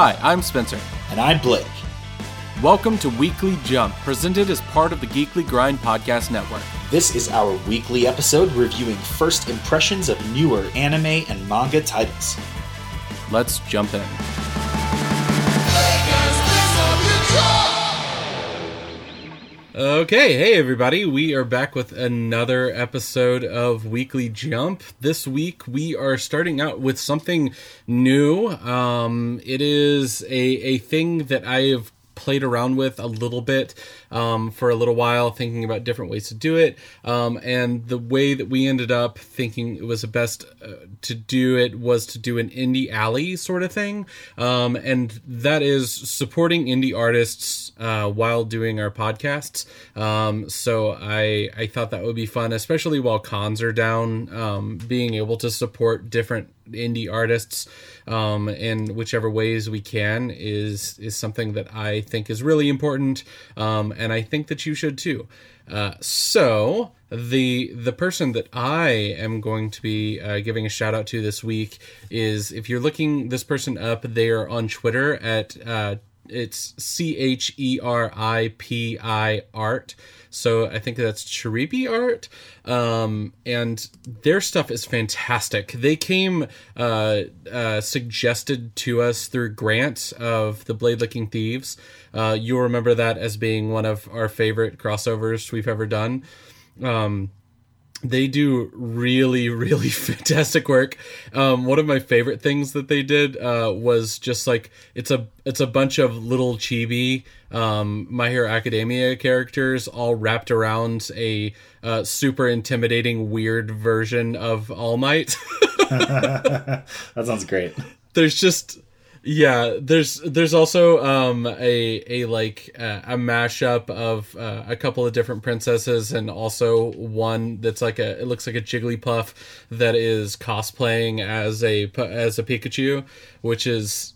Hi, I'm Spencer. And I'm Blake. Welcome to Weekly Jump, presented as part of the Geekly Grind Podcast Network. This is our weekly episode reviewing first impressions of newer anime and manga titles. Let's jump in. Okay, hey everybody, we are back with another episode of Weekly Jump. This week we are starting out with something new. Um, it is a, a thing that I have played around with a little bit um, for a little while, thinking about different ways to do it. Um, and the way that we ended up thinking it was the best uh, to do it was to do an indie alley sort of thing. Um, and that is supporting indie artists uh, while doing our podcasts. Um, so I, I thought that would be fun, especially while cons are down, um, being able to support different indie artists um, in whichever ways we can is is something that I think is really important. Um, and I think that you should too. Uh, so the the person that I am going to be uh, giving a shout out to this week is if you're looking this person up, they are on Twitter at uh, it's C H E R I P I art. So I think that's Chiripi art. Um, and their stuff is fantastic. They came uh, uh, suggested to us through Grant of the Blade Licking Thieves. Uh, you'll remember that as being one of our favorite crossovers we've ever done. Um, they do really really fantastic work. Um, one of my favorite things that they did uh, was just like it's a it's a bunch of little chibi um, my hero academia characters all wrapped around a uh, super intimidating weird version of all might. That sounds great. There's just yeah, there's there's also um, a a like uh, a mashup of uh, a couple of different princesses and also one that's like a it looks like a Jigglypuff that is cosplaying as a as a Pikachu, which is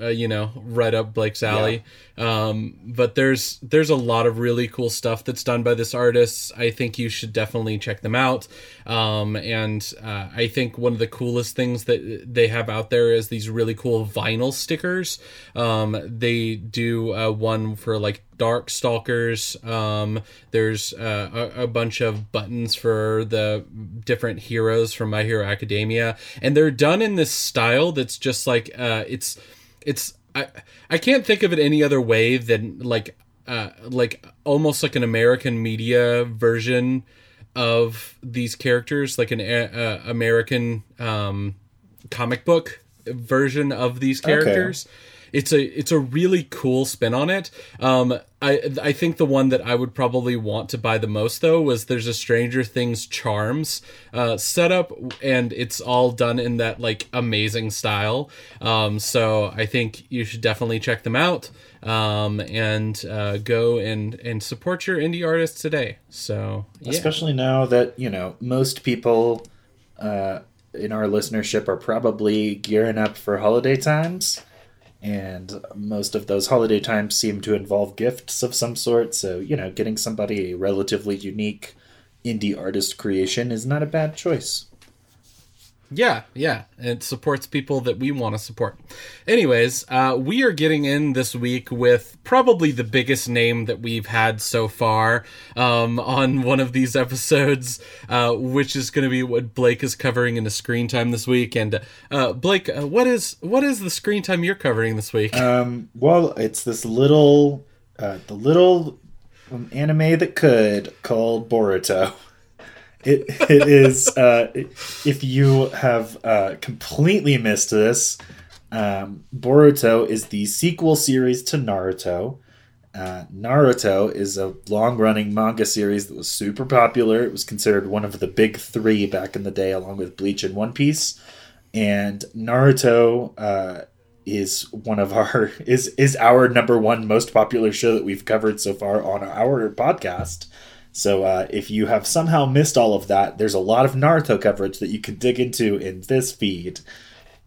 uh, you know right up Blake's alley. Um, but there's there's a lot of really cool stuff that's done by this artist. I think you should definitely check them out. Um, and uh, I think one of the coolest things that they have out there is these really cool vinyl stickers. Um, they do uh, one for like Dark Stalkers. Um, there's uh, a, a, bunch of buttons for the different heroes from My Hero Academia, and they're done in this style that's just like uh, it's it's I I can't think of it any other way than like uh, like almost like an American media version of these characters, like an uh, American um, comic book version of these characters. Okay it's a it's a really cool spin on it. Um, I I think the one that I would probably want to buy the most though was there's a Stranger Things charms uh, setup, and it's all done in that like amazing style. Um, so I think you should definitely check them out um, and uh, go and and support your indie artists today. So yeah. especially now that you know most people. Uh, in our listenership are probably gearing up for holiday times and most of those holiday times seem to involve gifts of some sort. So, you know, getting somebody a relatively unique indie artist creation is not a bad choice. Yeah, yeah. It supports people that we want to support. Anyways, uh, we are getting in this week with probably the biggest name that we've had so far um, on one of these episodes, uh, which is going to be what Blake is covering in the screen time this week. And uh, Blake, uh, what is what is the screen time you're covering this week? Um, well, it's this little, uh, the little anime that could called Boruto. It it is uh, if you have uh, completely missed this, um, Boruto is the sequel series to Naruto. Uh, Naruto is a long running manga series that was super popular. It was considered one of the big three back in the day, along with Bleach and One Piece. And Naruto uh, is one of our is is our number one most popular show that we've covered so far on our podcast. So uh, if you have somehow missed all of that, there's a lot of Naruto coverage that you can dig into in this feed.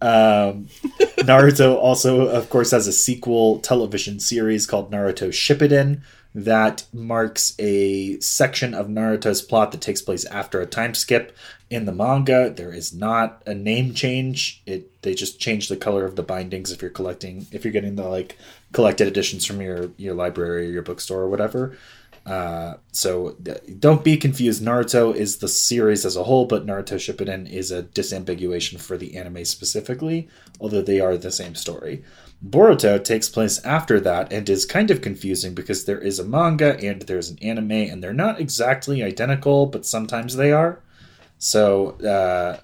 Um, Naruto also, of course, has a sequel television series called Naruto Shippuden, that marks a section of Naruto's plot that takes place after a time skip. In the manga, there is not a name change. It they just change the color of the bindings if you're collecting if you're getting the like collected editions from your your library or your bookstore or whatever. Uh, so don't be confused. Naruto is the series as a whole, but Naruto Shippuden is a disambiguation for the anime specifically, although they are the same story. Boruto takes place after that and is kind of confusing because there is a manga and there's an anime, and they're not exactly identical, but sometimes they are. So uh,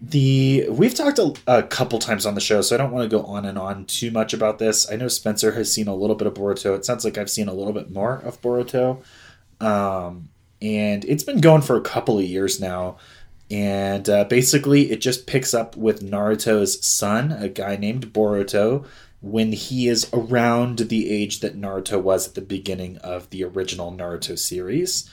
the we've talked a, a, couple times on the show, so I don't want to go on and on too much about this. I know Spencer has seen a little bit of Boruto. It sounds like I've seen a little bit more of Boruto, um, and it's been going for a couple of years now. And uh, basically, it just picks up with Naruto's son, a guy named Boruto, when he is around the age that Naruto was at the beginning of the original Naruto series.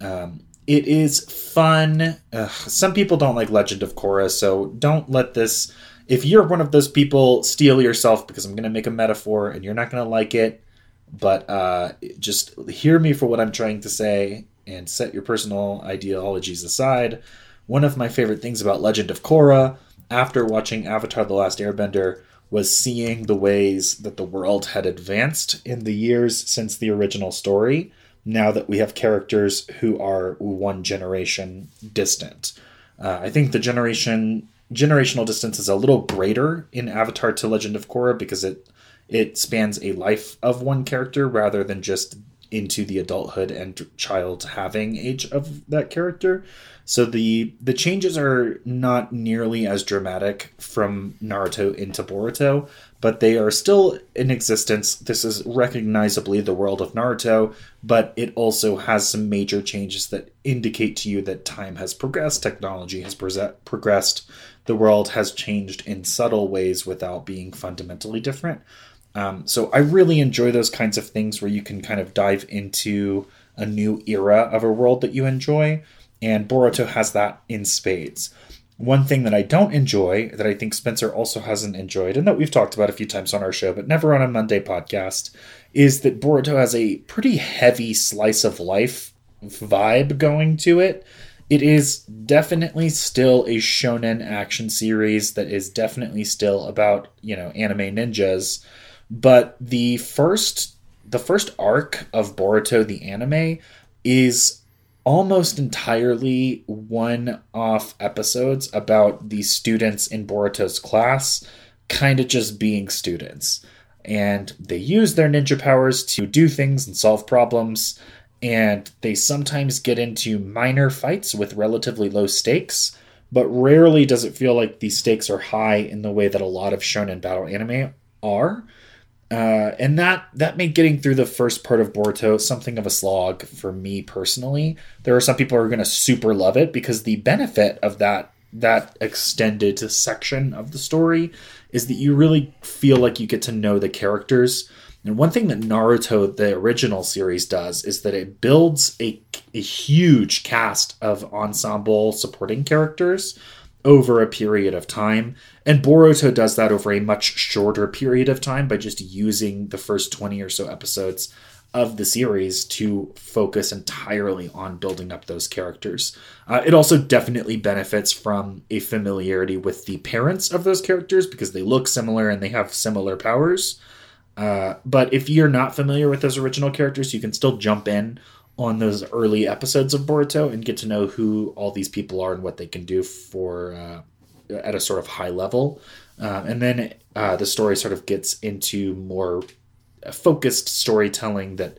Um, it is fun. Ugh, some people don't like Legend of Korra, so don't let this. If you're one of those people, steel yourself because I'm going to make a metaphor and you're not going to like it. But uh, just hear me for what I'm trying to say and set your personal ideologies aside. One of my favorite things about Legend of Korra, after watching Avatar The Last Airbender, was seeing the ways that the world had advanced in the years since the original story now that we have characters who are one generation distant. Uh, I think the generation generational distance is a little greater in Avatar to Legend of Korra because it it spans a life of one character rather than just into the adulthood and child having age of that character. So the the changes are not nearly as dramatic from Naruto into Boruto, but they are still in existence. This is recognizably the world of Naruto, but it also has some major changes that indicate to you that time has progressed, technology has progressed, the world has changed in subtle ways without being fundamentally different. Um, so I really enjoy those kinds of things where you can kind of dive into a new era of a world that you enjoy and Boruto has that in spades. One thing that I don't enjoy, that I think Spencer also hasn't enjoyed, and that we've talked about a few times on our show, but never on a Monday podcast, is that Boruto has a pretty heavy slice of life vibe going to it. It is definitely still a shonen action series that is definitely still about, you know, anime ninjas, but the first the first arc of Boruto the anime is almost entirely one off episodes about the students in Boruto's class kind of just being students. And they use their ninja powers to do things and solve problems. And they sometimes get into minor fights with relatively low stakes, but rarely does it feel like the stakes are high in the way that a lot of shonen battle anime are. Uh, and that that made getting through the first part of Boruto something of a slog for me personally. There are some people who are going to super love it because the benefit of that that extended section of the story is that you really feel like you get to know the characters. And one thing that Naruto, the original series, does is that it builds a, a huge cast of ensemble supporting characters over a period of time. And Boruto does that over a much shorter period of time by just using the first 20 or so episodes of the series to focus entirely on building up those characters. Uh, it also definitely benefits from a familiarity with the parents of those characters because they look similar and they have similar powers. Uh, but if you're not familiar with those original characters, you can still jump in on those early episodes of Boruto and get to know who all these people are and what they can do for uh, at a sort of high level. Um, and then uh, the story sort of gets into more focused storytelling that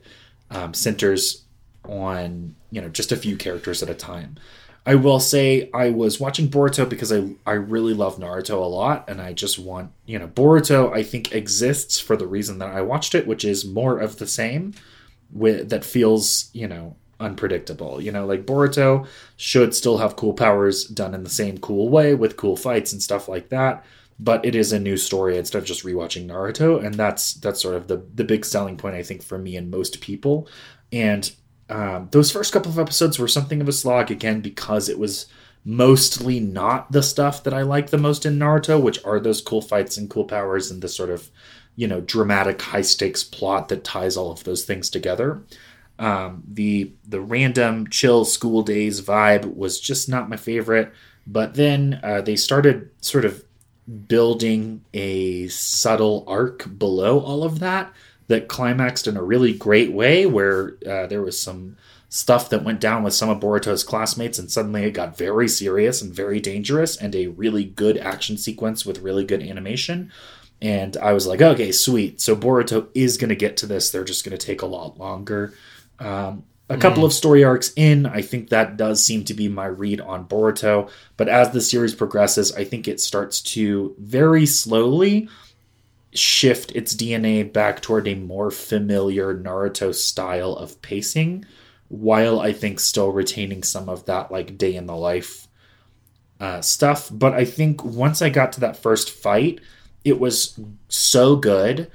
um, centers on you know just a few characters at a time. I will say I was watching Boruto because I I really love Naruto a lot, and I just want you know Boruto I think exists for the reason that I watched it, which is more of the same with that feels you know unpredictable. You know, like Boruto should still have cool powers done in the same cool way with cool fights and stuff like that. But it is a new story instead of just rewatching Naruto, and that's that's sort of the the big selling point I think for me and most people. And um, those first couple of episodes were something of a slog again because it was mostly not the stuff that I like the most in Naruto, which are those cool fights and cool powers and the sort of, you know, dramatic high stakes plot that ties all of those things together. Um, the the random chill school days vibe was just not my favorite. But then uh, they started sort of building a subtle arc below all of that that climaxed in a really great way, where uh, there was some stuff that went down with some of Boruto's classmates, and suddenly it got very serious and very dangerous, and a really good action sequence with really good animation. And I was like, okay, sweet. So Boruto is going to get to this. They're just going to take a lot longer. Um, a couple mm. of story arcs in, I think that does seem to be my read on Boruto. But as the series progresses, I think it starts to very slowly shift its DNA back toward a more familiar Naruto style of pacing while I think still retaining some of that like day in the life uh, stuff. But I think once I got to that first fight, it was so good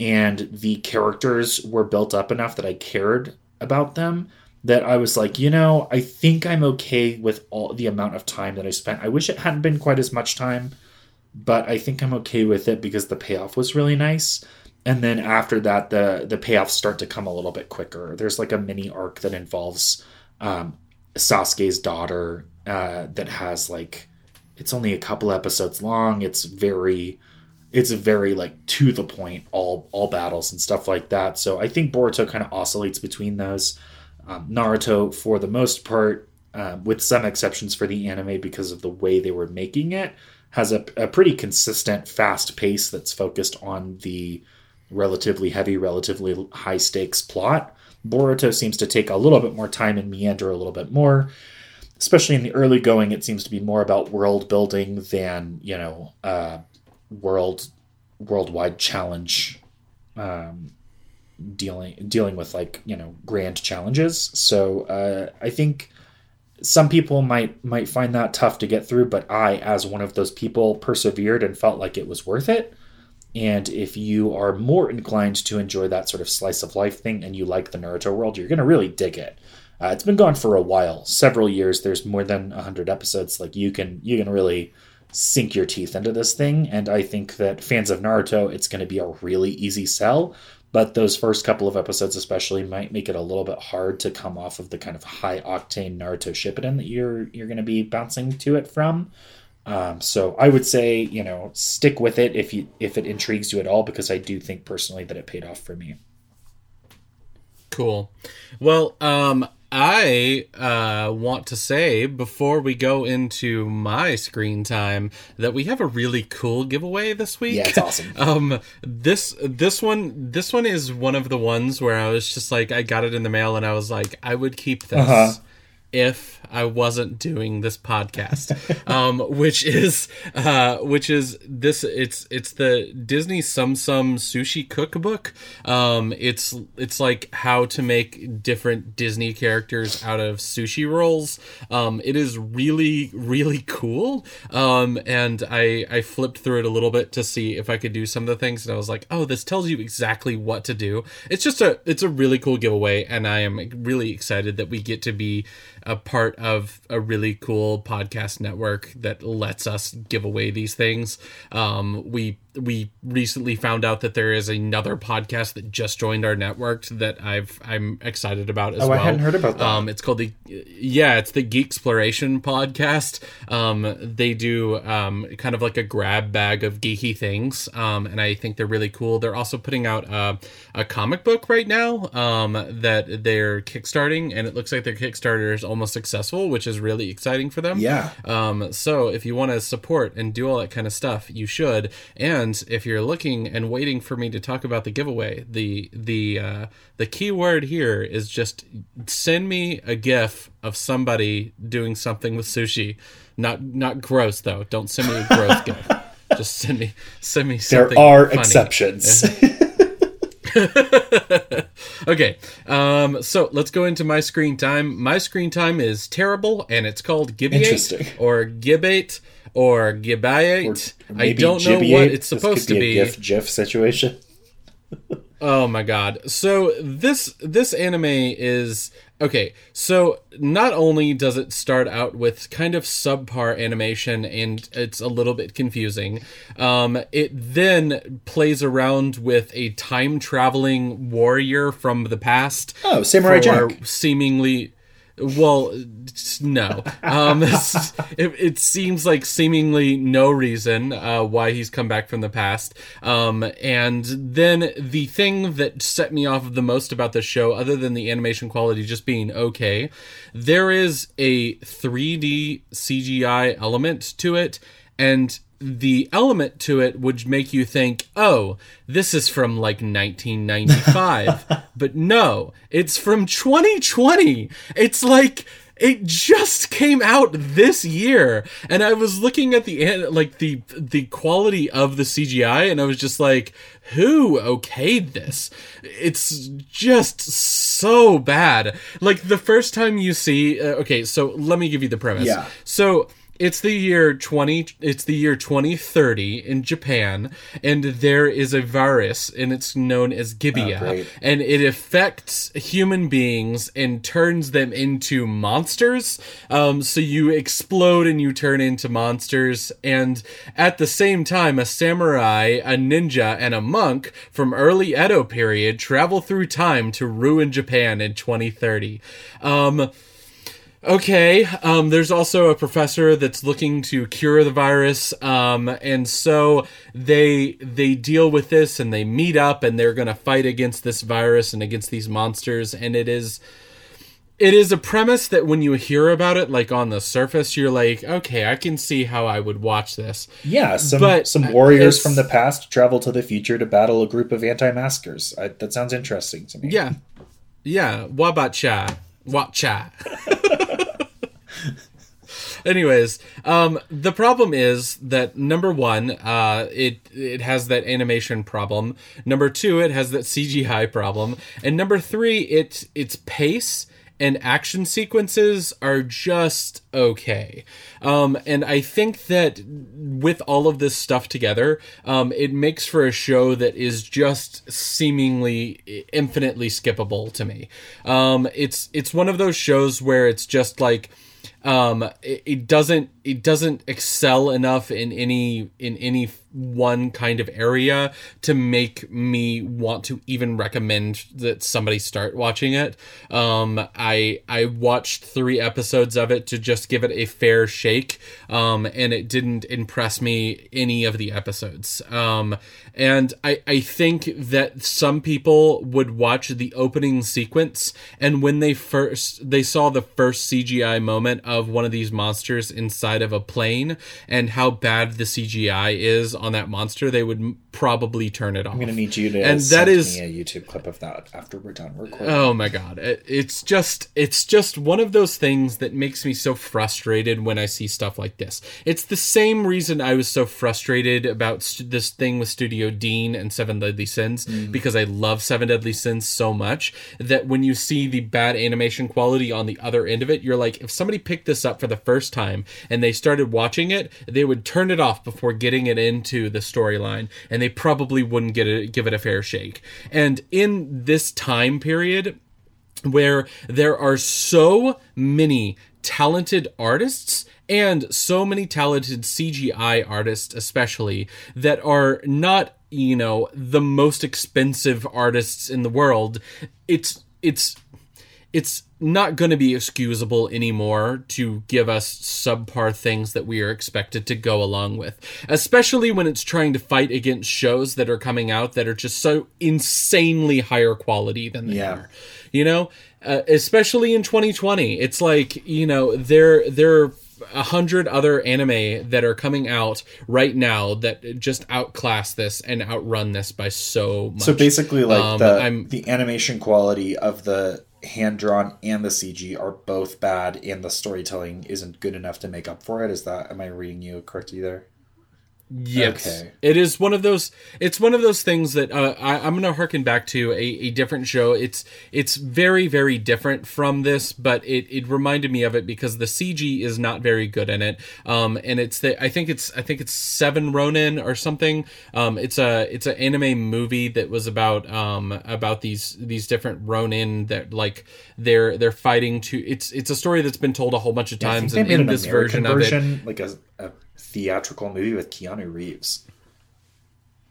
and the characters were built up enough that I cared about them that I was like, you know, I think I'm okay with all the amount of time that I spent. I wish it hadn't been quite as much time, but I think I'm okay with it because the payoff was really nice. And then after that the the payoffs start to come a little bit quicker. There's like a mini arc that involves um, sasuke's daughter uh, that has like it's only a couple episodes long. It's very it's very like to the point all all battles and stuff like that so i think boruto kind of oscillates between those um, naruto for the most part uh, with some exceptions for the anime because of the way they were making it has a, a pretty consistent fast pace that's focused on the relatively heavy, relatively high stakes plot. Boruto seems to take a little bit more time and meander a little bit more. Especially in the early going, it seems to be more about world building than you know uh, world worldwide challenge um, dealing dealing with like you know grand challenges. So uh, I think some people might might find that tough to get through, but I, as one of those people, persevered and felt like it was worth it. And if you are more inclined to enjoy that sort of slice of life thing and you like the Naruto world, you're going to really dig it. Uh, it's been gone for a while, several years. There's more than 100 episodes. Like you can you can really sink your teeth into this thing and I think that fans of Naruto it's going to be a really easy sell, but those first couple of episodes especially might make it a little bit hard to come off of the kind of high octane Naruto Shippuden that you're you're going to be bouncing to it from. Um, so I would say, you know, stick with it if you if it intrigues you at all, because I do think personally that it paid off for me. Cool. Well, um, I uh, want to say before we go into my screen time that we have a really cool giveaway this week. Yeah, it's awesome. um, this this one this one is one of the ones where I was just like I got it in the mail and I was like I would keep this. Uh-huh if I wasn't doing this podcast, um, which is uh, which is this. It's it's the Disney Tsum Tsum Sushi Cookbook. Um, it's it's like how to make different Disney characters out of sushi rolls. Um, it is really really cool. Um, and I I flipped through it a little bit to see if I could do some of the things, and I was like, oh, this tells you exactly what to do. It's just a it's a really cool giveaway, and I am really excited that we get to be a part of a really cool podcast network that lets us give away these things. Um, we we recently found out that there is another podcast that just joined our network that I've I'm excited about as oh, well. I hadn't heard about that. Um, it's called the yeah, it's the Geek Exploration podcast. Um, they do um, kind of like a grab bag of geeky things, um, and I think they're really cool. They're also putting out a, a comic book right now um, that they're kickstarting, and it looks like their Kickstarter is almost successful, which is really exciting for them. Yeah. Um, so if you want to support and do all that kind of stuff, you should. And and if you're looking and waiting for me to talk about the giveaway, the the uh, the key word here is just send me a GIF of somebody doing something with sushi. Not not gross though. Don't send me a gross GIF. Just send me send me something. There are funny. exceptions. okay, um, so let's go into my screen time. My screen time is terrible, and it's called Gibiate or Gibate or Gibayate. I don't know what it's supposed to be. A GIF, GIF situation. Oh my god. So this this anime is okay. So not only does it start out with kind of subpar animation and it's a little bit confusing, um, it then plays around with a time traveling warrior from the past. Oh, Samurai Jack. Seemingly well, no. Um, it, it, seems like seemingly no reason uh, why he's come back from the past. Um, and then the thing that set me off the most about the show, other than the animation quality just being okay, there is a 3D CGI element to it, and the element to it would make you think, oh, this is from like 1995. but no, it's from 2020. It's like it just came out this year. And i was looking at the like the the quality of the cgi and i was just like who okayed this? It's just so bad. Like the first time you see uh, okay so let me give you the premise. Yeah. So it's the year 20 it's the year 2030 in Japan and there is a virus and it's known as Gibeah. Oh, and it affects human beings and turns them into monsters. Um, so you explode and you turn into monsters. And at the same time a samurai a ninja and a monk from early Edo period travel through time to ruin Japan in 2030 um, Okay. Um, there's also a professor that's looking to cure the virus, um, and so they they deal with this and they meet up and they're going to fight against this virus and against these monsters. And it is it is a premise that when you hear about it, like on the surface, you're like, okay, I can see how I would watch this. Yeah, some but some warriors from the past travel to the future to battle a group of anti-maskers. I, that sounds interesting to me. Yeah, yeah. Wabacha, wacha. Anyways, um, the problem is that number one, uh, it it has that animation problem. Number two, it has that CGI problem, and number three, it its pace and action sequences are just okay. Um, and I think that with all of this stuff together, um, it makes for a show that is just seemingly infinitely skippable to me. Um, it's it's one of those shows where it's just like um, it, it, doesn't it doesn't excel enough in any in any one kind of area to make me want to even recommend that somebody start watching it. Um, I I watched three episodes of it to just give it a fair shake, um, and it didn't impress me any of the episodes. Um, and I I think that some people would watch the opening sequence, and when they first they saw the first CGI moment of one of these monsters inside of a plane and how bad the CGI is on that monster, they would probably turn it off. I'm gonna need you to and that is a YouTube clip of that after we're done recording. Oh my god, it, it's just it's just one of those things that makes me so frustrated when I see stuff like this. It's the same reason I was so frustrated about st- this thing with Studio Deen and Seven Deadly Sins mm. because I love Seven Deadly Sins so much that when you see the bad animation quality on the other end of it, you're like, if somebody picked this up for the first time and they started watching it, they would turn it off before getting it into the storyline and they probably wouldn't get it, give it a fair shake. And in this time period, where there are so many talented artists and so many talented CGI artists, especially that are not, you know, the most expensive artists in the world. It's it's it's not going to be excusable anymore to give us subpar things that we are expected to go along with, especially when it's trying to fight against shows that are coming out that are just so insanely higher quality than they yeah. are. You know, uh, especially in 2020, it's like you know there there are a hundred other anime that are coming out right now that just outclass this and outrun this by so much. So basically, like um, the the animation quality of the hand drawn and the CG are both bad, and the storytelling isn't good enough to make up for it. Is that am I reading you correctly there? Yes, Okay. it is one of those. It's one of those things that uh, I, I'm going to harken back to a, a different show. It's it's very very different from this, but it, it reminded me of it because the CG is not very good in it. Um, and it's the I think it's I think it's Seven Ronin or something. Um, it's a it's an anime movie that was about um about these these different Ronin that like they're they're fighting to. It's it's a story that's been told a whole bunch of I think times, they and in an this American version, of it, like a, a theatrical movie with Keanu Reeves.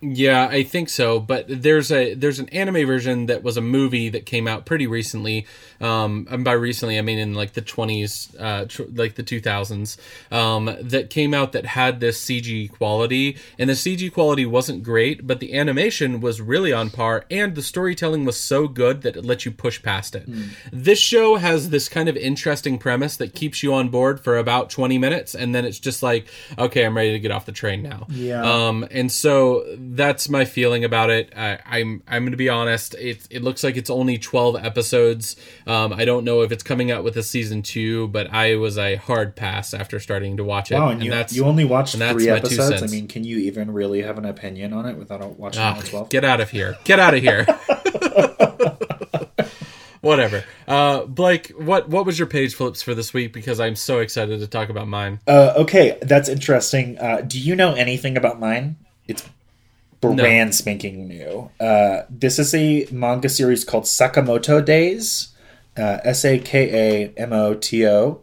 Yeah, I think so. But there's a there's an anime version that was a movie that came out pretty recently. Um, and by recently, I mean in like the 20s, uh, tr- like the 2000s. Um, that came out that had this CG quality, and the CG quality wasn't great, but the animation was really on par, and the storytelling was so good that it let you push past it. This show has this kind of interesting premise that keeps you on board for about 20 minutes, and then it's just like, okay, I'm ready to get off the train now. Yeah. Um, and so that's my feeling about it. I, I'm I'm going to be honest. It it looks like it's only 12 episodes. Um, I don't know if it's coming out with a season two, but I was a hard pass after starting to watch it. Wow, and, you, that's you only watched three episodes. I mean, can you even really have an opinion on it without watching all twelve? get out of here. Get out of here. Whatever. Uh, Blake, what what was your page flips for this week? Because I'm so excited to talk about mine. Uh, okay, that's interesting. Uh, do you know anything about mine? It's brand spanking new. Uh, this is a manga series called Sakamoto Days. Uh, S A K A M O T O,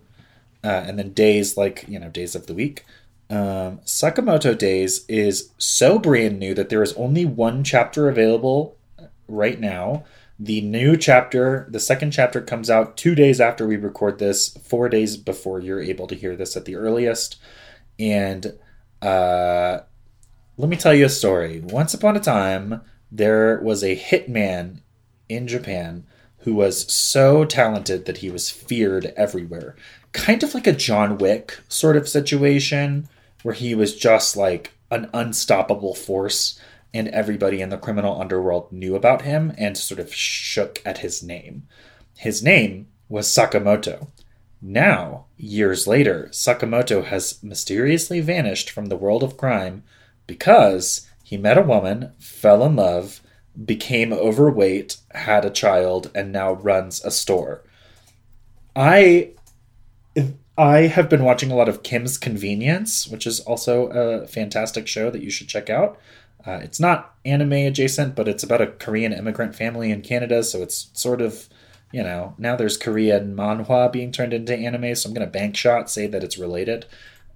uh, and then days like you know days of the week. Um, Sakamoto Days is so brand new that there is only one chapter available right now. The new chapter, the second chapter, comes out two days after we record this, four days before you're able to hear this at the earliest. And uh, let me tell you a story. Once upon a time, there was a hitman in Japan who was so talented that he was feared everywhere. Kind of like a John Wick sort of situation where he was just like an unstoppable force and everybody in the criminal underworld knew about him and sort of shook at his name. His name was Sakamoto. Now, years later, Sakamoto has mysteriously vanished from the world of crime because he met a woman, fell in love, became overweight, had a child, and now runs a store. I I have been watching a lot of Kim's Convenience, which is also a fantastic show that you should check out. Uh, it's not anime adjacent, but it's about a Korean immigrant family in Canada, so it's sort of, you know, now there's Korean manhwa being turned into anime, so I'm going to bank shot say that it's related.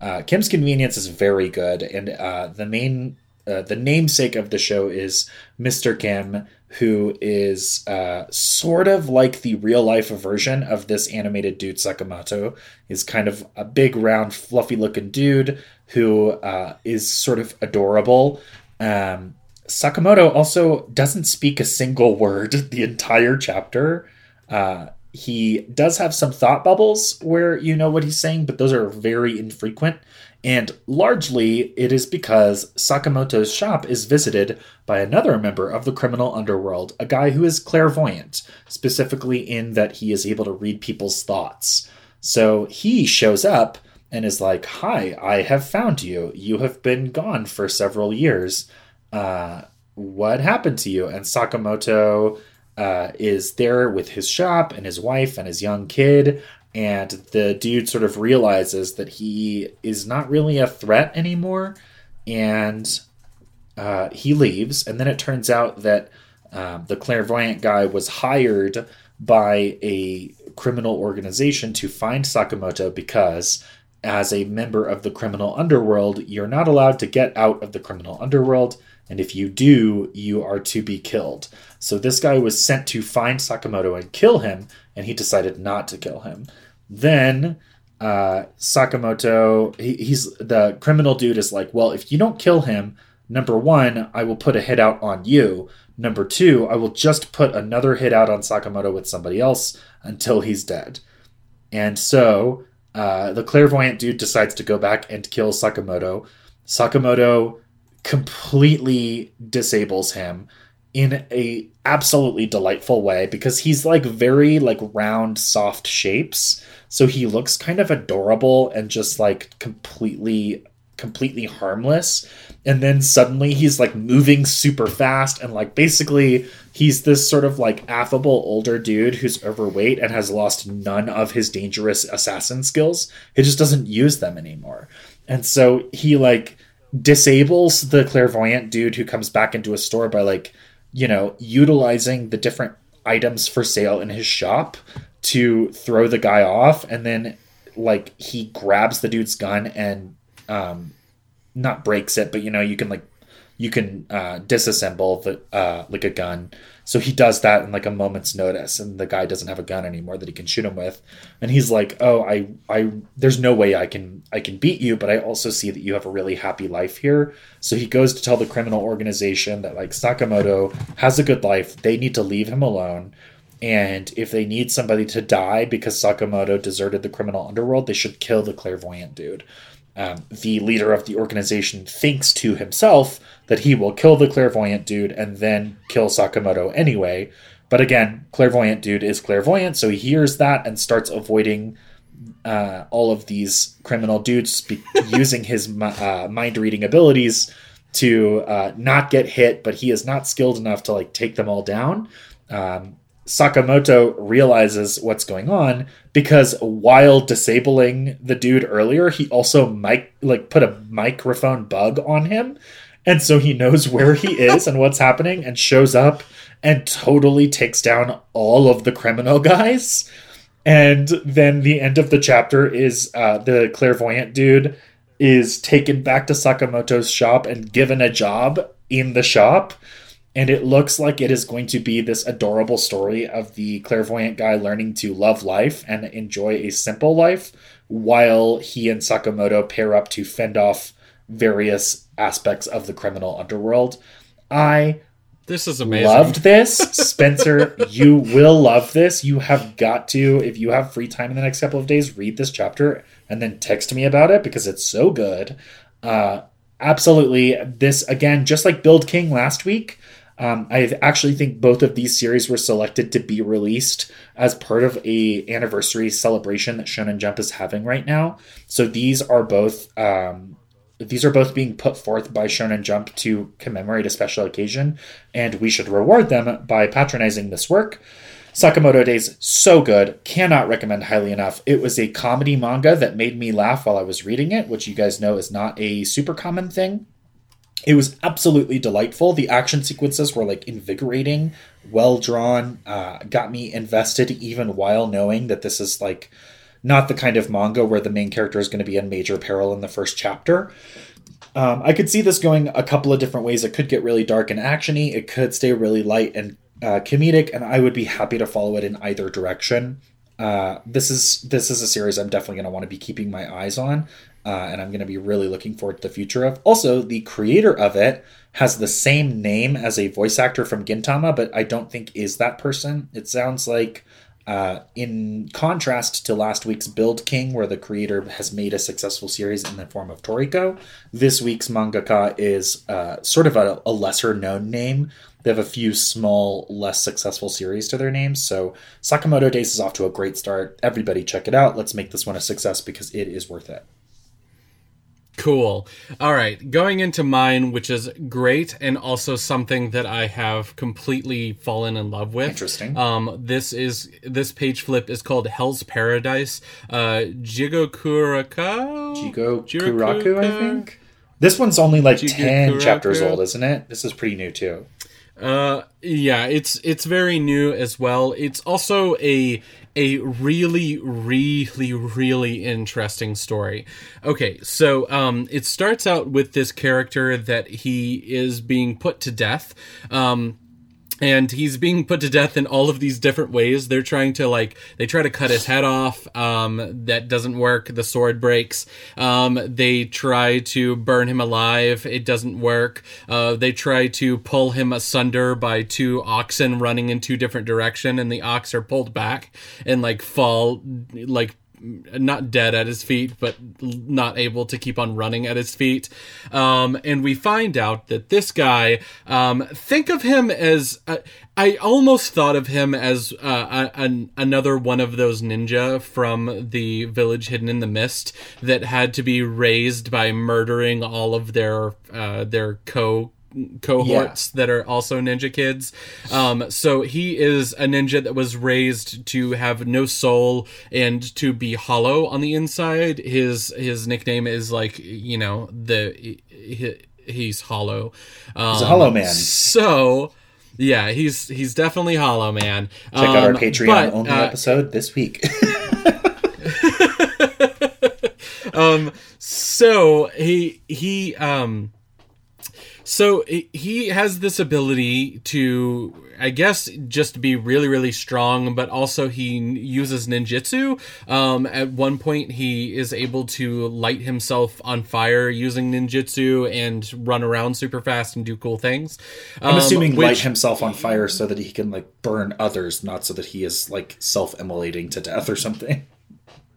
Uh, Kim's Convenience is very good, and uh, the main, uh, the namesake of the show is Mr. Kim, who is uh, sort of like the real life version of this animated dude Sakamoto. He's kind of a big, round, fluffy looking dude who uh, is sort of adorable. Um, Sakamoto also doesn't speak a single word the entire chapter. He does have some thought bubbles where you know what he's saying, but those are very infrequent. And largely, it is because Sakamoto's shop is visited by another member of the criminal underworld, a guy who is clairvoyant, specifically in that he is able to read people's thoughts. So he shows up and is like, Hi, I have found you. You have been gone for several years. Uh, what happened to you? And Sakamoto uh, is there with his shop and his wife and his young kid. And the dude sort of realizes that he is not really a threat anymore. And uh, he leaves. And then it turns out that um, the clairvoyant guy was hired by a criminal organization to find Sakamoto because, as a member of the criminal underworld, you're not allowed to get out of the criminal underworld. And if you do, you are to be killed. So this guy was sent to find Sakamoto and kill him, and he decided not to kill him. Then uh, Sakamoto, he, he's the criminal dude is like, well, if you don't kill him, number one, I will put a hit out on you. Number two, I will just put another hit out on Sakamoto with somebody else until he's dead. And so uh, the clairvoyant dude decides to go back and kill Sakamoto. Sakamoto completely disables him in a absolutely delightful way because he's like very like round soft shapes. So he looks kind of adorable and just like completely completely harmless. And then suddenly he's like moving super fast and like basically he's this sort of like affable older dude who's overweight and has lost none of his dangerous assassin skills. He just doesn't use them anymore. And so he like disables the clairvoyant dude who comes back into a store by like you know utilizing the different items for sale in his shop to throw the guy off. And then like he grabs the dude's gun and um not breaks it but you know you can like you can uh disassemble the uh like a gun. So he does that in like a moment's notice and the guy doesn't have a gun anymore that he can shoot him with. And he's like oh i i there's no way i can i can beat you but i also see that you have a really happy life here. So he goes to tell the criminal organization that like sakamoto has a good life. They need to leave him alone. And if they need somebody to die because Sakamoto deserted the criminal underworld, they should kill the clairvoyant dude. Um, the leader of the organization thinks to himself that he will kill the clairvoyant dude and then kill Sakamoto anyway. But again, clairvoyant dude is clairvoyant, so he hears that and starts avoiding uh, all of these criminal dudes be- using his uh, mind reading abilities to uh, not get hit, but he is not skilled enough to like take them all down. Um, Sakamoto realizes what's going on because while disabling the dude earlier, he also mic like put a microphone bug on him. And so he knows where he is and what's happening and shows up and totally takes down all of the criminal guys. And then the end of the chapter is uh, the clairvoyant dude is taken back to Sakamoto's shop and given a job in the shop and it looks like it is going to be this adorable story of the clairvoyant guy learning to love life and enjoy a simple life while he and Sakamoto pair up to fend off various aspects of the criminal underworld. I this is amazing. Loved this. Spencer, you will love this. You have got to, if you have free time in the next couple of days, read this chapter and then text me about it because it's so good. Uh, absolutely. This, again, just like Build King last week, um, I actually think both of these series were selected to be released as part of a anniversary celebration that Shonen Jump is having right now. So these are both um, these are both being put forth by Shonen Jump to commemorate a special occasion, and we should reward them by patronizing this work. Sakamoto Days, so good. Cannot recommend highly enough. It was a comedy manga that made me laugh while I was reading it, which you guys know is not a super common thing it was absolutely delightful. The action sequences were like invigorating, well drawn, uh, got me invested even while knowing that this is like not the kind of manga where the main character is going to be in major peril in the first chapter. Um, I could see this going a couple of different ways. It could get really dark and actiony. It could stay really light and uh, comedic, and I would be happy to follow it in either direction. Uh, this is this is a series I'm definitely going to want to be keeping my eyes on uh, and I'm going to be really looking forward to the future of. Also, the creator of it has the same name as a voice actor from Gintama, but I don't think is that person. It sounds like, uh, in contrast to last week's Build King, where the creator has made a successful series in the form of Toriko, this week's mangaka is uh, sort of a, a lesser known name. They have a few small, less successful series to their names. So Sakamoto Days is off to a great start. Everybody check it out. Let's make this one a success because it is worth it. Cool. All right. Going into mine, which is great and also something that I have completely fallen in love with. Interesting. Um, this is this page flip is called Hell's Paradise. Uh, Jigokuraka. Jigo Kuraku, I think. This one's only like ten chapters old, isn't it? This is pretty new too. Uh, yeah, it's it's very new as well. It's also a a really, really, really interesting story. Okay, so um, it starts out with this character that he is being put to death. Um, and he's being put to death in all of these different ways. They're trying to like they try to cut his head off um, that doesn't work. The sword breaks. Um, they try to burn him alive. It doesn't work. Uh, they try to pull him asunder by two oxen running in two different direction and the ox are pulled back and like fall like not dead at his feet, but not able to keep on running at his feet. Um, and we find out that this guy, um, think of him as, uh, I almost thought of him as uh, an, another one of those ninja from the village hidden in the mist that had to be raised by murdering all of their uh, their co cohorts yeah. that are also ninja kids. Um, so he is a ninja that was raised to have no soul and to be hollow on the inside. His his nickname is like you know the he, he's hollow. Um, he's a hollow man. So. Yeah, he's he's definitely Hollow Man. Check um, out our um, Patreon but, only uh, episode this week. um so he he um so he has this ability to, I guess, just be really, really strong, but also he uses ninjutsu. Um, at one point, he is able to light himself on fire using ninjutsu and run around super fast and do cool things. I'm assuming um, which, light himself on fire so that he can like burn others, not so that he is like self-immolating to death or something.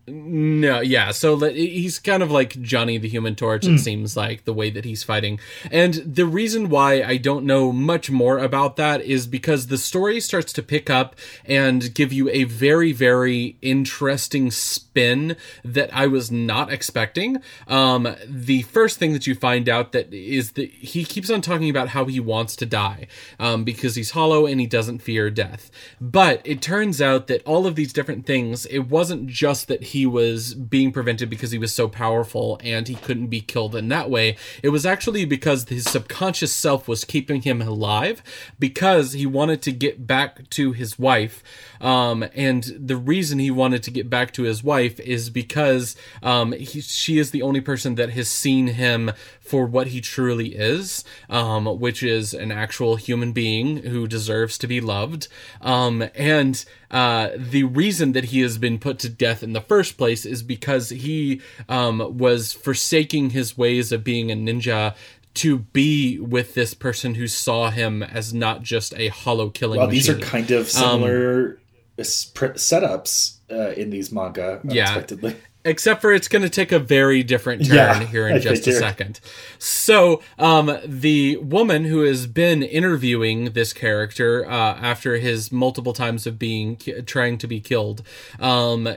No, yeah. So he's kind of like Johnny the Human Torch, it mm. seems like, the way that he's fighting. And the reason why I don't know much more about that is because the story starts to pick up and give you a very, very interesting spin that I was not expecting. Um, the first thing that you find out that is that he keeps on talking about how he wants to die um, because he's hollow and he doesn't fear death. But it turns out that all of these different things, it wasn't just that he he was being prevented because he was so powerful and he couldn't be killed in that way. It was actually because his subconscious self was keeping him alive because he wanted to get back to his wife. Um, and the reason he wanted to get back to his wife is because um, he, she is the only person that has seen him for what he truly is, um, which is an actual human being who deserves to be loved. Um, and uh, the reason that he has been put to death in the first place is because he um, was forsaking his ways of being a ninja to be with this person who saw him as not just a hollow killing. Well, these are kind of similar um, setups uh, in these manga. Unexpectedly. Yeah, except for it's going to take a very different turn yeah, here in I just a second. So, um, the woman who has been interviewing this character uh, after his multiple times of being trying to be killed um,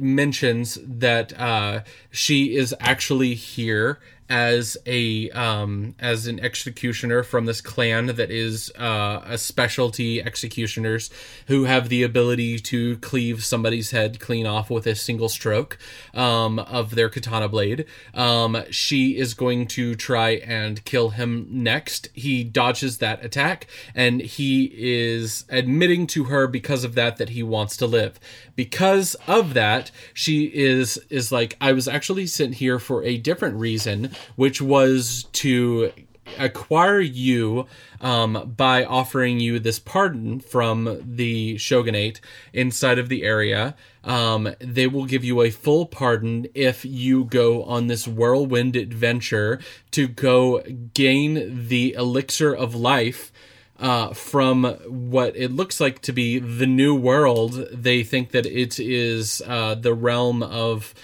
mentions that uh, she is actually here as a um, as an executioner from this clan that is uh, a specialty executioners who have the ability to cleave somebody's head clean off with a single stroke um, of their katana blade. Um, she is going to try and kill him next. He dodges that attack and he is admitting to her because of that that he wants to live. Because of that, she is is like I was actually sent here for a different reason which was to acquire you um, by offering you this pardon from the shogunate inside of the area. Um, they will give you a full pardon if you go on this whirlwind adventure to go gain the elixir of life. Uh, from what it looks like to be the new world, they think that it is uh, the realm of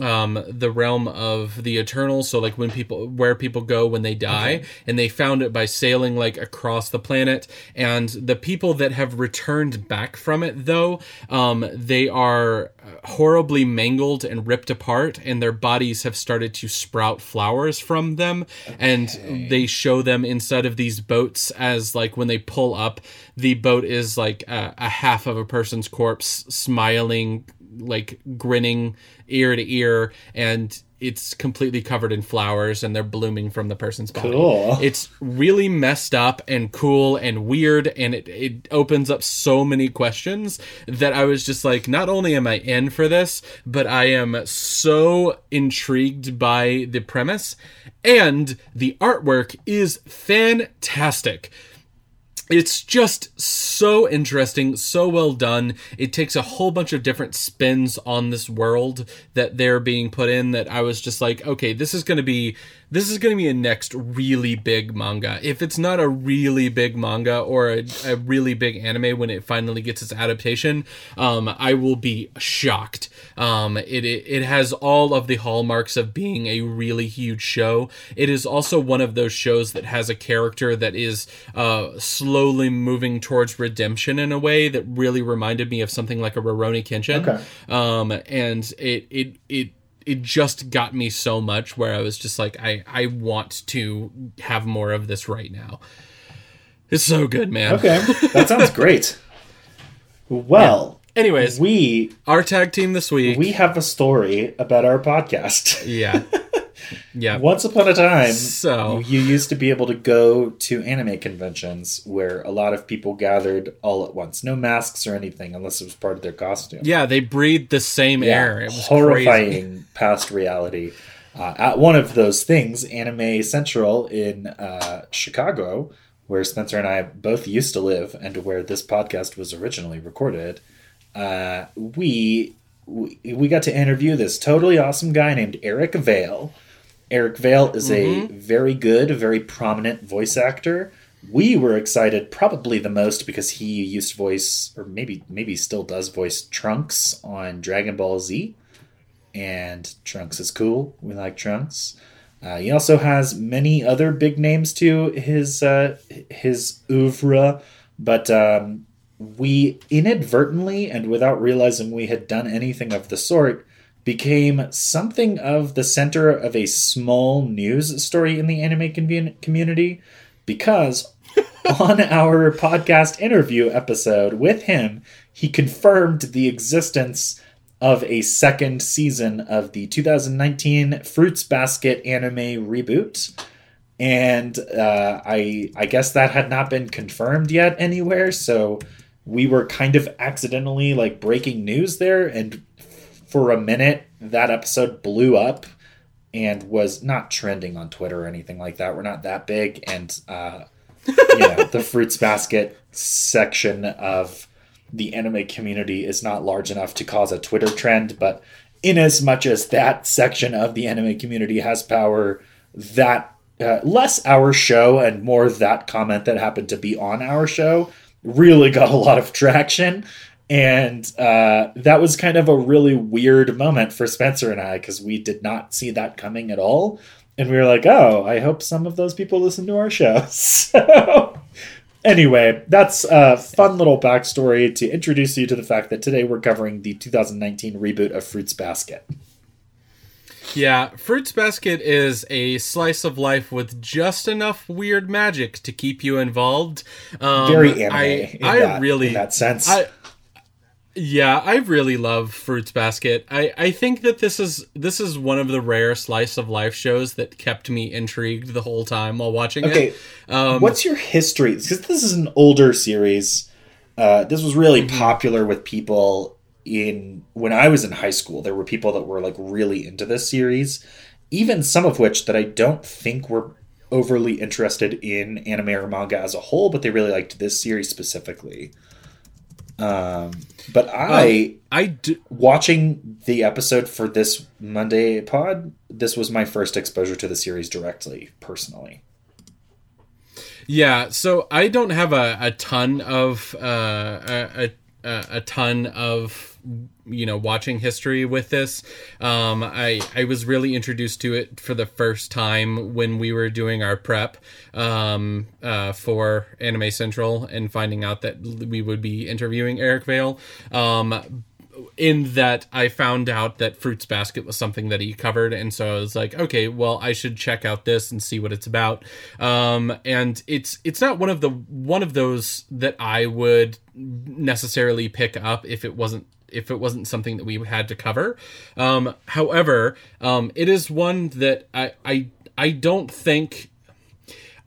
um, the realm of the eternal. So like when people where people go when they die, okay. and they found it by sailing like across the planet. And the people that have returned back from it, though, um, they are horribly mangled and ripped apart, and their bodies have started to sprout flowers from them. Okay. And they show them inside of these boats as like when they pull up, the boat is like a, a half of a person's corpse smiling like grinning ear to ear and it's completely covered in flowers and they're blooming from the person's body. Cool. It's really messed up and cool and weird and it, it opens up so many questions that I was just like, not only am I in for this, but I am so intrigued by the premise and the artwork is fantastic it's just so interesting, so well done. It takes a whole bunch of different spins on this world that they're being put in that I was just like, okay, this is going to be this is going to be a next really big manga. If it's not a really big manga or a, a really big anime when it finally gets its adaptation, um, I will be shocked. Um, it, it it has all of the hallmarks of being a really huge show. It is also one of those shows that has a character that is uh, slowly moving towards redemption in a way that really reminded me of something like a Rurouni Kenshin. Okay. Um, and it it it it just got me so much where I was just like, I I want to have more of this right now. It's so good, man. Okay, that sounds great. Well, Anyways, we our tag team this week. we have a story about our podcast. yeah. Yeah. Once upon a time, So- you used to be able to go to anime conventions where a lot of people gathered all at once. No masks or anything, unless it was part of their costume. Yeah, they breathed the same air. It was horrifying crazy. past reality. Uh, at one of those things, Anime Central in uh, Chicago, where Spencer and I both used to live, and where this podcast was originally recorded, uh, we, we we got to interview this totally awesome guy named Eric Vale. Eric Vale is a very good, very prominent voice actor. We were excited probably the most because he used to voice, or maybe maybe still does voice Trunks on Dragon Ball Z and Trunks is cool. We like Trunks. Uh, he also has many other big names to his uh, his oeuvre, but um, we inadvertently and without realizing we had done anything of the sort became something of the center of a small news story in the anime community because on our podcast interview episode with him, he confirmed the existence of a second season of the 2019 Fruits Basket anime reboot. And uh, I I guess that had not been confirmed yet anywhere, so we were kind of accidentally like breaking news there, and for a minute that episode blew up and was not trending on Twitter or anything like that. We're not that big, and uh, you know the fruits basket section of the anime community is not large enough to cause a Twitter trend, but in as much as that section of the anime community has power, that uh, less our show and more that comment that happened to be on our show really got a lot of traction. And uh, that was kind of a really weird moment for Spencer and I because we did not see that coming at all. And we were like, oh, I hope some of those people listen to our show. So, anyway, that's a fun little backstory to introduce you to the fact that today we're covering the 2019 reboot of Fruits Basket. Yeah, Fruits Basket is a slice of life with just enough weird magic to keep you involved. Um, Very anime I, in, I that, really in that sense. I, yeah, I really love Fruits Basket. I, I think that this is this is one of the rare slice of life shows that kept me intrigued the whole time while watching Okay, it. Um, what's your history? Because this is an older series. Uh, this was really Mm-hmm. popular with people in when I was in high school. There were people that were like really into this series, even some of which that I don't think were overly interested in anime or manga as a whole, but they really liked this series specifically. Um, but I I do, watching the episode for this Monday pod, this was my first exposure to the series directly, personally. Yeah, so I don't have a, a ton of uh, a, a a ton of you know watching history with this. Um, I I was really introduced to it for the first time when we were doing our prep um, uh, for Anime Central and finding out that we would be interviewing Eric Vale. Um, in that I found out that Fruits Basket was something that he covered, and so I was like, okay, well, I should check out this and see what it's about. Um, and it's it's not one of the one of those that I would necessarily pick up if it wasn't if it wasn't something that we had to cover. Um, however, um, it is one that I I I don't think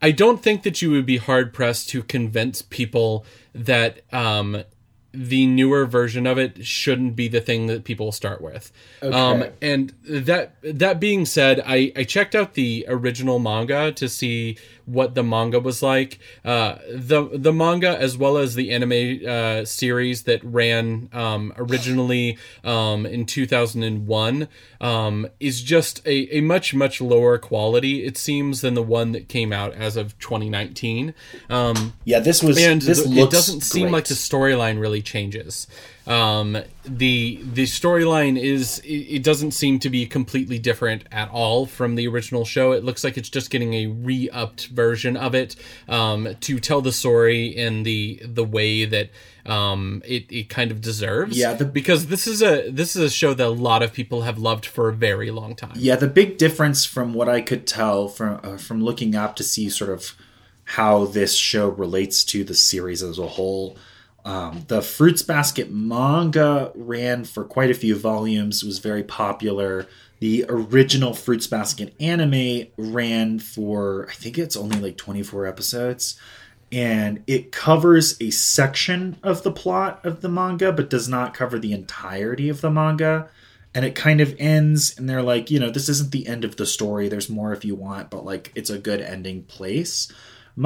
I don't think that you would be hard pressed to convince people that um, the newer version of it shouldn't be the thing that people start with. Um, and that that being said, I, I checked out the original manga to see what the manga was like. Uh, the the manga as well as the anime uh, series that ran um, originally um, in 2001 um, is just a, a much much lower quality it seems than the one that came out as of 2019. Um, Yeah, this was and this looks it doesn't seem like the storyline really changes. Um, the the storyline is it, it doesn't seem to be completely different at all from the original show. It looks like it's just getting a re-upped version of it um, to tell the story in the the way that um, it, it kind of deserves. Yeah, the- because this is a this is a show that a lot of people have loved for a very long time. Yeah, the big difference from what I could tell from uh, from looking up to see sort of how this show relates to the series as a whole. Um, the Fruits Basket manga ran for quite a few volumes, was very popular. The original Fruits Basket anime ran for, I think it's only like 24 episodes. And it covers a section of the plot of the manga, but does not cover the entirety of the manga and it kind of ends and they're like you know this isn't the end of the story there's more if you want but like it's a good ending place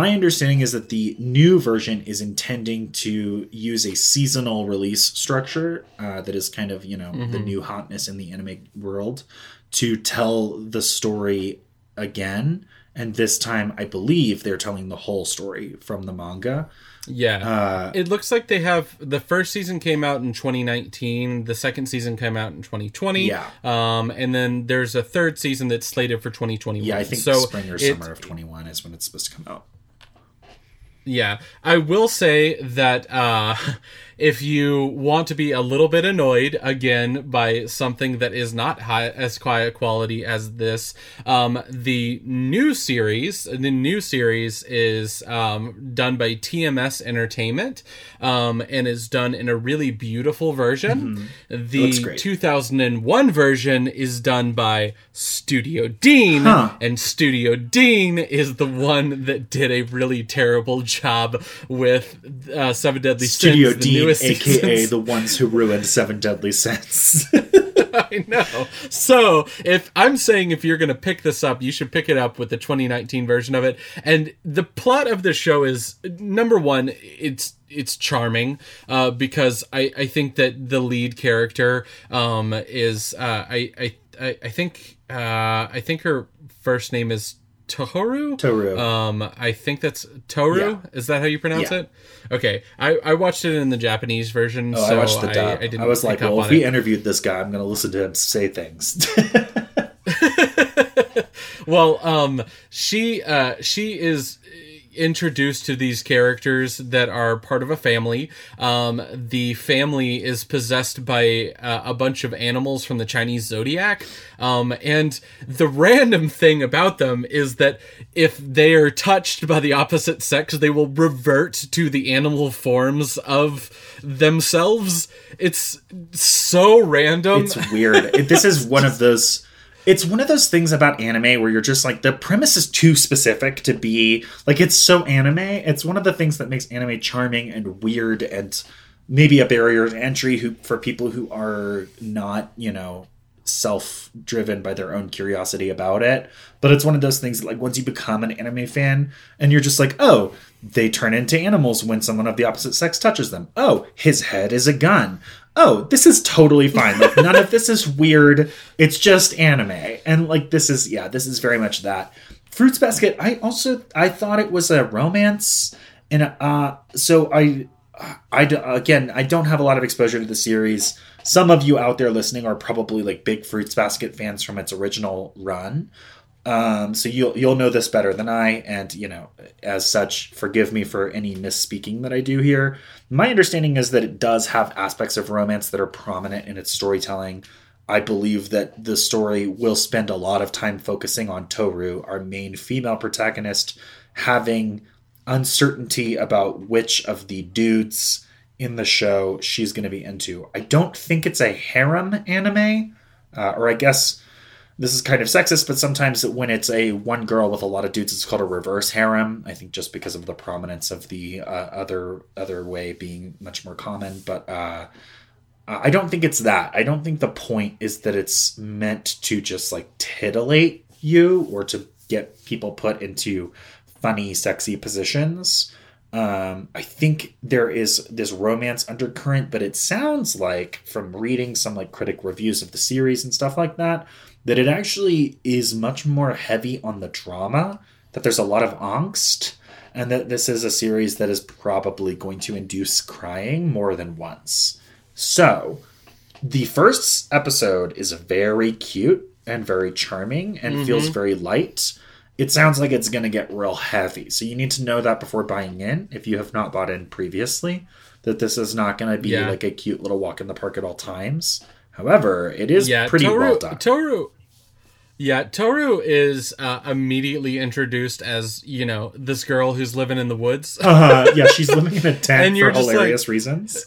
my understanding is that the new version is intending to use a seasonal release structure uh, that is kind of you know the new hotness in the anime world to tell the story again and this time i believe they're telling the whole story from the manga Yeah. uh, it looks like they have the first season came out in 2019, the second season came out in 2020. Yeah. Um, and then there's a third season that's slated for 2021. yeah i think so spring or summer of 21 is when it's supposed to come out Yeah, I will say that uh, if you want to be a little bit annoyed again by something that is not high as high quality as this, um, the new series, the new series is um, done by TMS Entertainment, um, and is done in a really beautiful version. Looks The 2001 version is done by Studio Deen, Huh. and Studio Deen is the one that did a really terrible job with uh, Seven Deadly Studio Sins, Deen, newest aka seasons. the ones who ruined Seven Deadly Sins. I know. So if I'm saying if you're going to pick this up, you should pick it up with the 2019 version of it. And the plot of the show is number one, it's it's charming uh, because I, I think that the lead character um, is uh, I, I I I think uh, I think her first name is Tohoru. Tohru. Um, I think that's Tohru. Yeah. Is that how you pronounce Yeah. it? Okay, I, I watched it in the Japanese version, Oh, so I watched the dub. I, I, I was like, well, if we it. interviewed this guy, I'm going to listen to him say things. well um she uh she is introduced to these characters that are part of a family um the family is possessed by uh, a bunch of animals from the chinese zodiac um and the random thing about them is that if they are touched by the opposite sex they will revert to the animal forms of themselves it's so random it's weird. This is one of those. It's one of those things about anime where you're just like the premise is too specific to be like it's so anime. It's one of the things that makes anime charming and weird and maybe a barrier to entry who for people who are not you know self driven by their own curiosity about it. But it's one of those things that, like once you become an anime fan and you're just like, oh, they turn into animals when someone of the opposite sex touches them. Oh, his head is a gun. Oh, this is totally fine. Like none of this is weird. It's just anime. And like this is yeah, this is very much that. Fruits Basket, I also I thought it was a romance and uh so I I again, I don't have a lot of exposure to the series. Some of you out there listening are probably like big Fruits Basket fans from its original run. Um, so you'll you'll know this better than I, and you know, as such, forgive me for any misspeaking that I do here. My understanding is that it does have aspects of romance that are prominent in its storytelling. I believe that the story will spend a lot of time focusing on Tohru, our main female protagonist, having uncertainty about which of the dudes in the show she's going to be into. I don't think it's a harem anime, uh, or I guess this is kind of sexist, but sometimes when it's a one girl with a lot of dudes, it's called a reverse harem. I think just because of the prominence of the uh, other other way being much more common. But uh, I don't think it's that. I don't think the point is that it's meant to just like titillate you or to get people put into funny, sexy positions. Um, I think there is this romance undercurrent, but it sounds like from reading some like critic reviews of the series and stuff like that, that it actually is much more heavy on the drama, that there's a lot of angst, and that this is a series that is probably going to induce crying more than once. So, the first episode is very cute and very charming and mm-hmm. feels very light. It sounds like it's going to get real heavy. So, you need to know that before buying in if you have not bought in previously, that this is not going to be yeah. like a cute little walk in the park at all times. However, it is yeah, pretty Tohru, well done. Tohru yeah, Tohru is uh, immediately introduced as you know this girl who's living in the woods. uh-huh. Yeah, she's living in a tent and for hilarious like, reasons.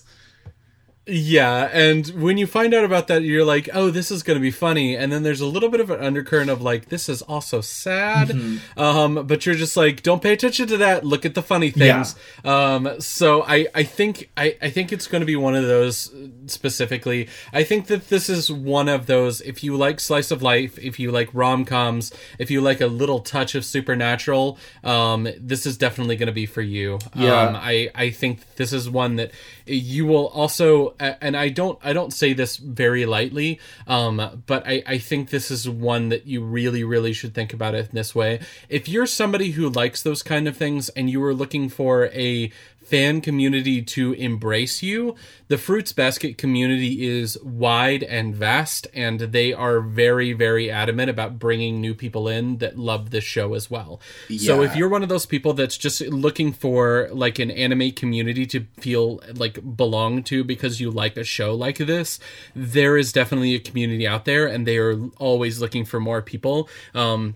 Yeah, and when you find out about that, you're like, "Oh, this is going to be funny," and then there's a little bit of an undercurrent of like, "This is also sad," mm-hmm. um, but you're just like, "Don't pay attention to that. Look at the funny things." Yeah. Um, so I, I think, I, I think it's going to be one of those specifically. I think that this is one of those. If you like slice of life, if you like rom coms, if you like a little touch of supernatural, um, this is definitely going to be for you. Yeah, um, I, I think this is one that you will also and I don't I don't say this very lightly, um, but I, I think this is one that you really really should think about it in this way. If you're somebody who likes those kind of things and you are looking for a fan community to embrace you. The Fruits Basket community is wide and vast, and they are very, very adamant about bringing new people in that love this show as well. Yeah. So if you're one of those people that's just looking for like an anime community to feel like belong to because you like a show like this, there is definitely a community out there, and they are always looking for more people. Um,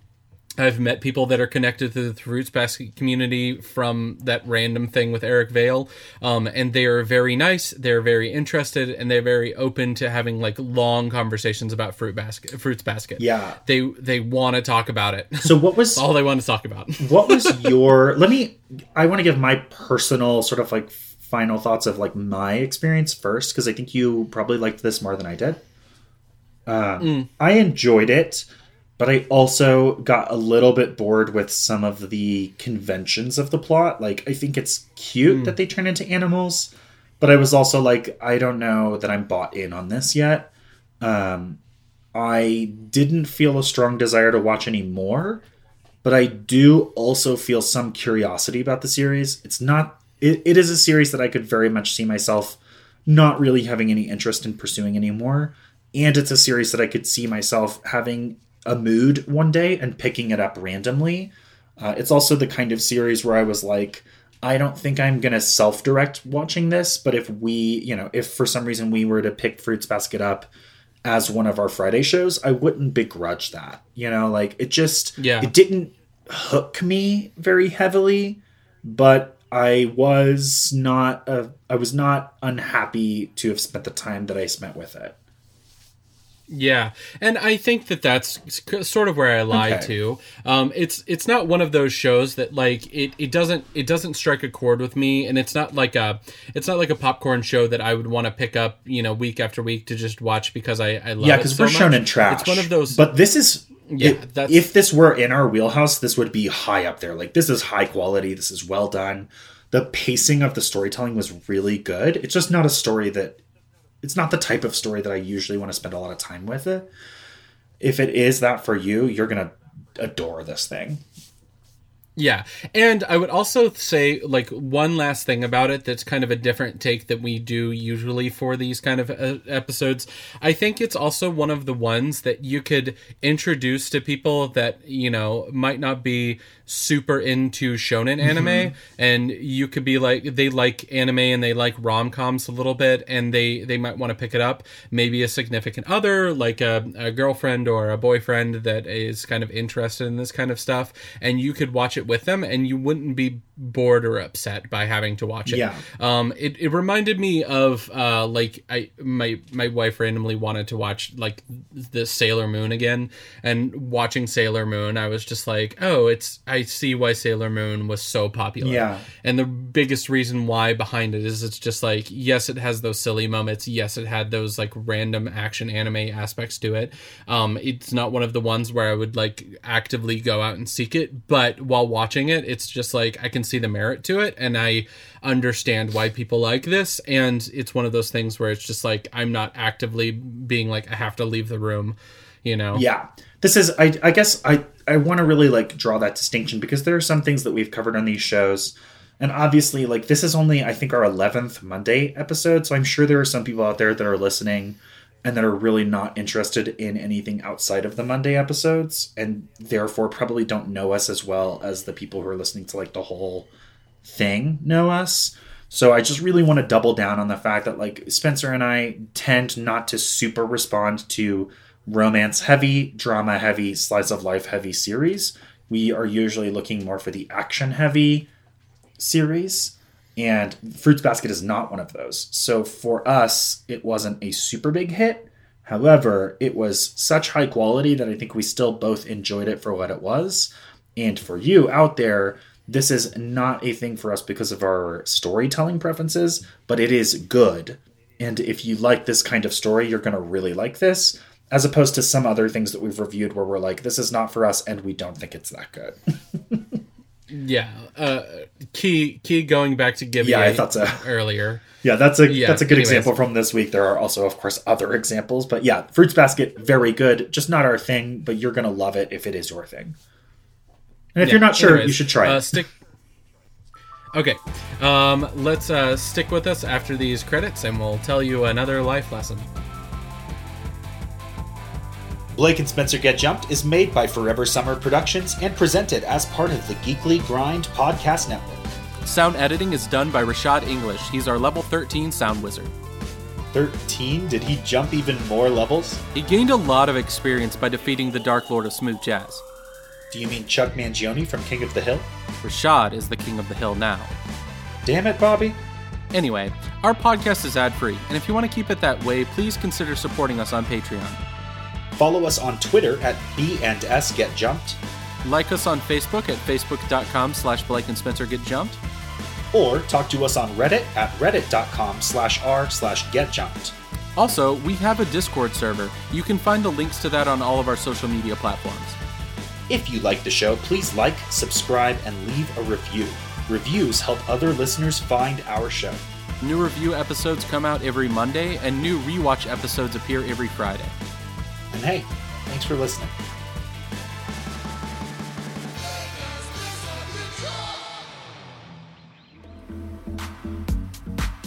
I've met people that are connected to the Fruits Basket community from that random thing with Eric Vale, um, and they are very nice. They're very interested, and they're very open to having like long conversations about Fruit Basket. Fruits Basket. Yeah, they they want to talk about it. So what was all they want to talk about? what was your? let me. I want to give my personal sort of like final thoughts of like my experience first because I think you probably liked this more than I did. Uh, mm. I enjoyed it but I also got a little bit bored with some of the conventions of the plot. Like, I think it's cute mm. that they turn into animals, but I was also like, I don't know that I'm bought in on this yet. Um, I didn't feel a strong desire to watch any more, but I do also feel some curiosity about the series. It's not, it, it is a series that I could very much see myself not really having any interest in pursuing anymore. And it's a series that I could see myself having a mood one day and picking it up randomly. Uh, it's also the kind of series where I was like, I don't think I'm going to self direct watching this, but if we, you know, if for some reason we were to pick Fruits Basket up as one of our Friday shows, I wouldn't begrudge that. You know, like it just, yeah, it didn't hook me very heavily, but I was not, uh, I was not unhappy to have spent the time that I spent with it. Yeah, and I think that that's sort of where I lie okay. to. Um, it's it's not one of those shows that like it, it doesn't it doesn't strike a chord with me, and it's not like a it's not like a popcorn show that I would want to pick up you know week after week to just watch because I I love yeah because so we're shown in trash. It's one of those, but this is yeah. It, if this were in our wheelhouse, this would be high up there. Like this is high quality. This is well done. The pacing of the storytelling was really good. It's just not a story that it's not the type of story that I usually want to spend a lot of time with it. If it is that for you, you're gonna adore this thing. Yeah. And I would also say, like, one last thing about it that's kind of a different take that we do usually for these kind of uh, episodes. I think it's also one of the ones that you could introduce to people that, you know, might not be super into shonen anime mm-hmm. and you could be like they like anime and they like rom-coms a little bit and they they might want to pick it up maybe a significant other like a, a girlfriend or a boyfriend that is kind of interested in this kind of stuff and you could watch it it with them and you wouldn't be bored or upset by having to watch it. Yeah. Um, it, it reminded me of uh, like I my my wife randomly wanted to watch like the Sailor Moon again, and watching Sailor Moon, I was just like, oh, it's I see why Sailor Moon was so popular. Yeah. And the biggest reason why behind it is it's just like yes, it has those silly moments. Yes, it had those like random action anime aspects to it. Um, it's not one of the ones where I would like actively go out and seek it, but while watching it, it's just like I can see the merit to it and I understand why people like this and it's one of those things where it's just like I'm not actively being like I have to leave the room, you know. Yeah. This is I I guess I I want to really like draw that distinction because there are some things that we've covered on these shows and obviously like this is only I think our 11th Monday episode so I'm sure there are some people out there that are listening and that are really not interested in anything outside of the Monday episodes and therefore probably don't know us as well as the people who are listening to like the whole thing know us. So I just really want to double down on the fact that like Spencer and I tend not to super respond to romance heavy, drama heavy, slice of life heavy series. We are usually looking more for the action heavy series and Fruits Basket is not one of those. So for us, it wasn't a super big hit. However, it was such high quality that I think we still both enjoyed it for what it was. And for you out there, this is not a thing for us because of our storytelling preferences, but it is good. And if you like this kind of story, you're going to really like this, as opposed to some other things that we've reviewed where we're like, this is not for us and we don't think it's that good. Yeah. Uh key key going back to Gibby Yeah, I thought so. earlier. Yeah, that's a Yeah, that's a good anyways. example from this week. There are also, of course, other examples, but yeah, Fruits Basket, very good. Just not our thing, but you're gonna love it if it is your thing. And if Yeah, you're not sure, anyways, you should try uh, it. Stick. Okay, um, let's uh, stick with us after these credits, and we'll tell you another life lesson. Blake and Spencer Get Jumped is made by Forever Summer Productions and presented as part of the Geekly Grind podcast network. Sound editing is done by Rashad English. He's our level 13 sound wizard. 13? Did he jump even more levels? He gained a lot of experience by defeating the Dark Lord of Smooth Jazz. Do you mean Chuck Mangione from King of the Hill? Rashad is the king of the hill now. Damn it, Bobby. Anyway, our podcast is ad free, and if you want to keep it that way, please consider supporting us on Patreon. Follow us on Twitter at B and S Get Jumped, Like us on Facebook at facebook.com slash Blake and Spencer Get Jumped. or talk to us on Reddit at reddit.com slash r slash get jumped. Also, we have a Discord server. You can find the links to that on all of our social media platforms. If you like the show, please like, subscribe, and leave a review. Reviews help other listeners find our show. New review episodes come out every Monday, and new rewatch episodes appear every Friday. And hey, thanks for listening.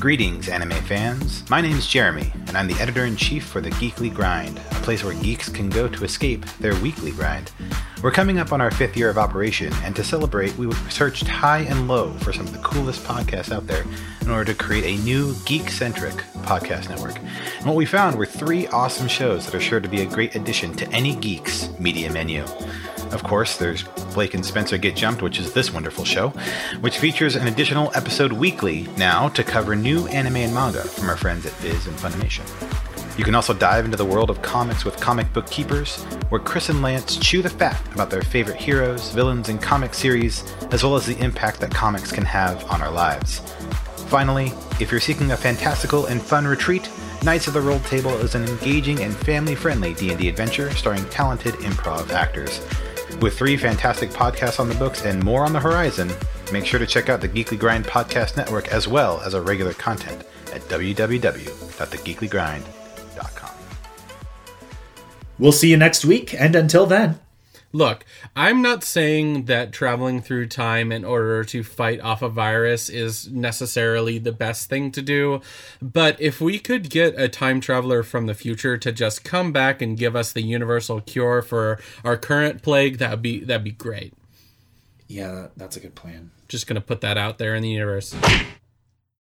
Greetings, anime fans. My name is Jeremy, and I'm the editor in chief for the Geekly Grind, a place where geeks can go to escape their weekly grind. We're coming up on our fifth year of operation, and to celebrate, we searched high and low for some of the coolest podcasts out there in order to create a new geek centric podcast network. And what we found were three awesome shows that are sure to be a great addition to any geek's media menu. Of course, there's Blake and Spencer Get Jumped, which is this wonderful show, which features an additional episode weekly now to cover new anime and manga from our friends at Viz and Funimation. You can also dive into the world of comics with Comic Book Keepers, where Chris and Lance chew the fat about their favorite heroes, villains, and comic series, as well as the impact that comics can have on our lives. Finally, if you're seeking a fantastical and fun retreat, Knights of the Roll Table is an engaging and family-friendly D&D adventure starring talented improv actors. With three fantastic podcasts on the books and more on the horizon, make sure to check out the Geekly Grind Podcast Network as well as our regular content at www.thegeeklygrind.com. We'll see you next week, and until then, Look, I'm not saying that traveling through time in order to fight off a virus is necessarily the best thing to do, but if we could get a time traveler from the future to just come back and give us the universal cure for our current plague, that'd be that'd be great. yeah, that's a good plan. Just gonna put that out there in the universe.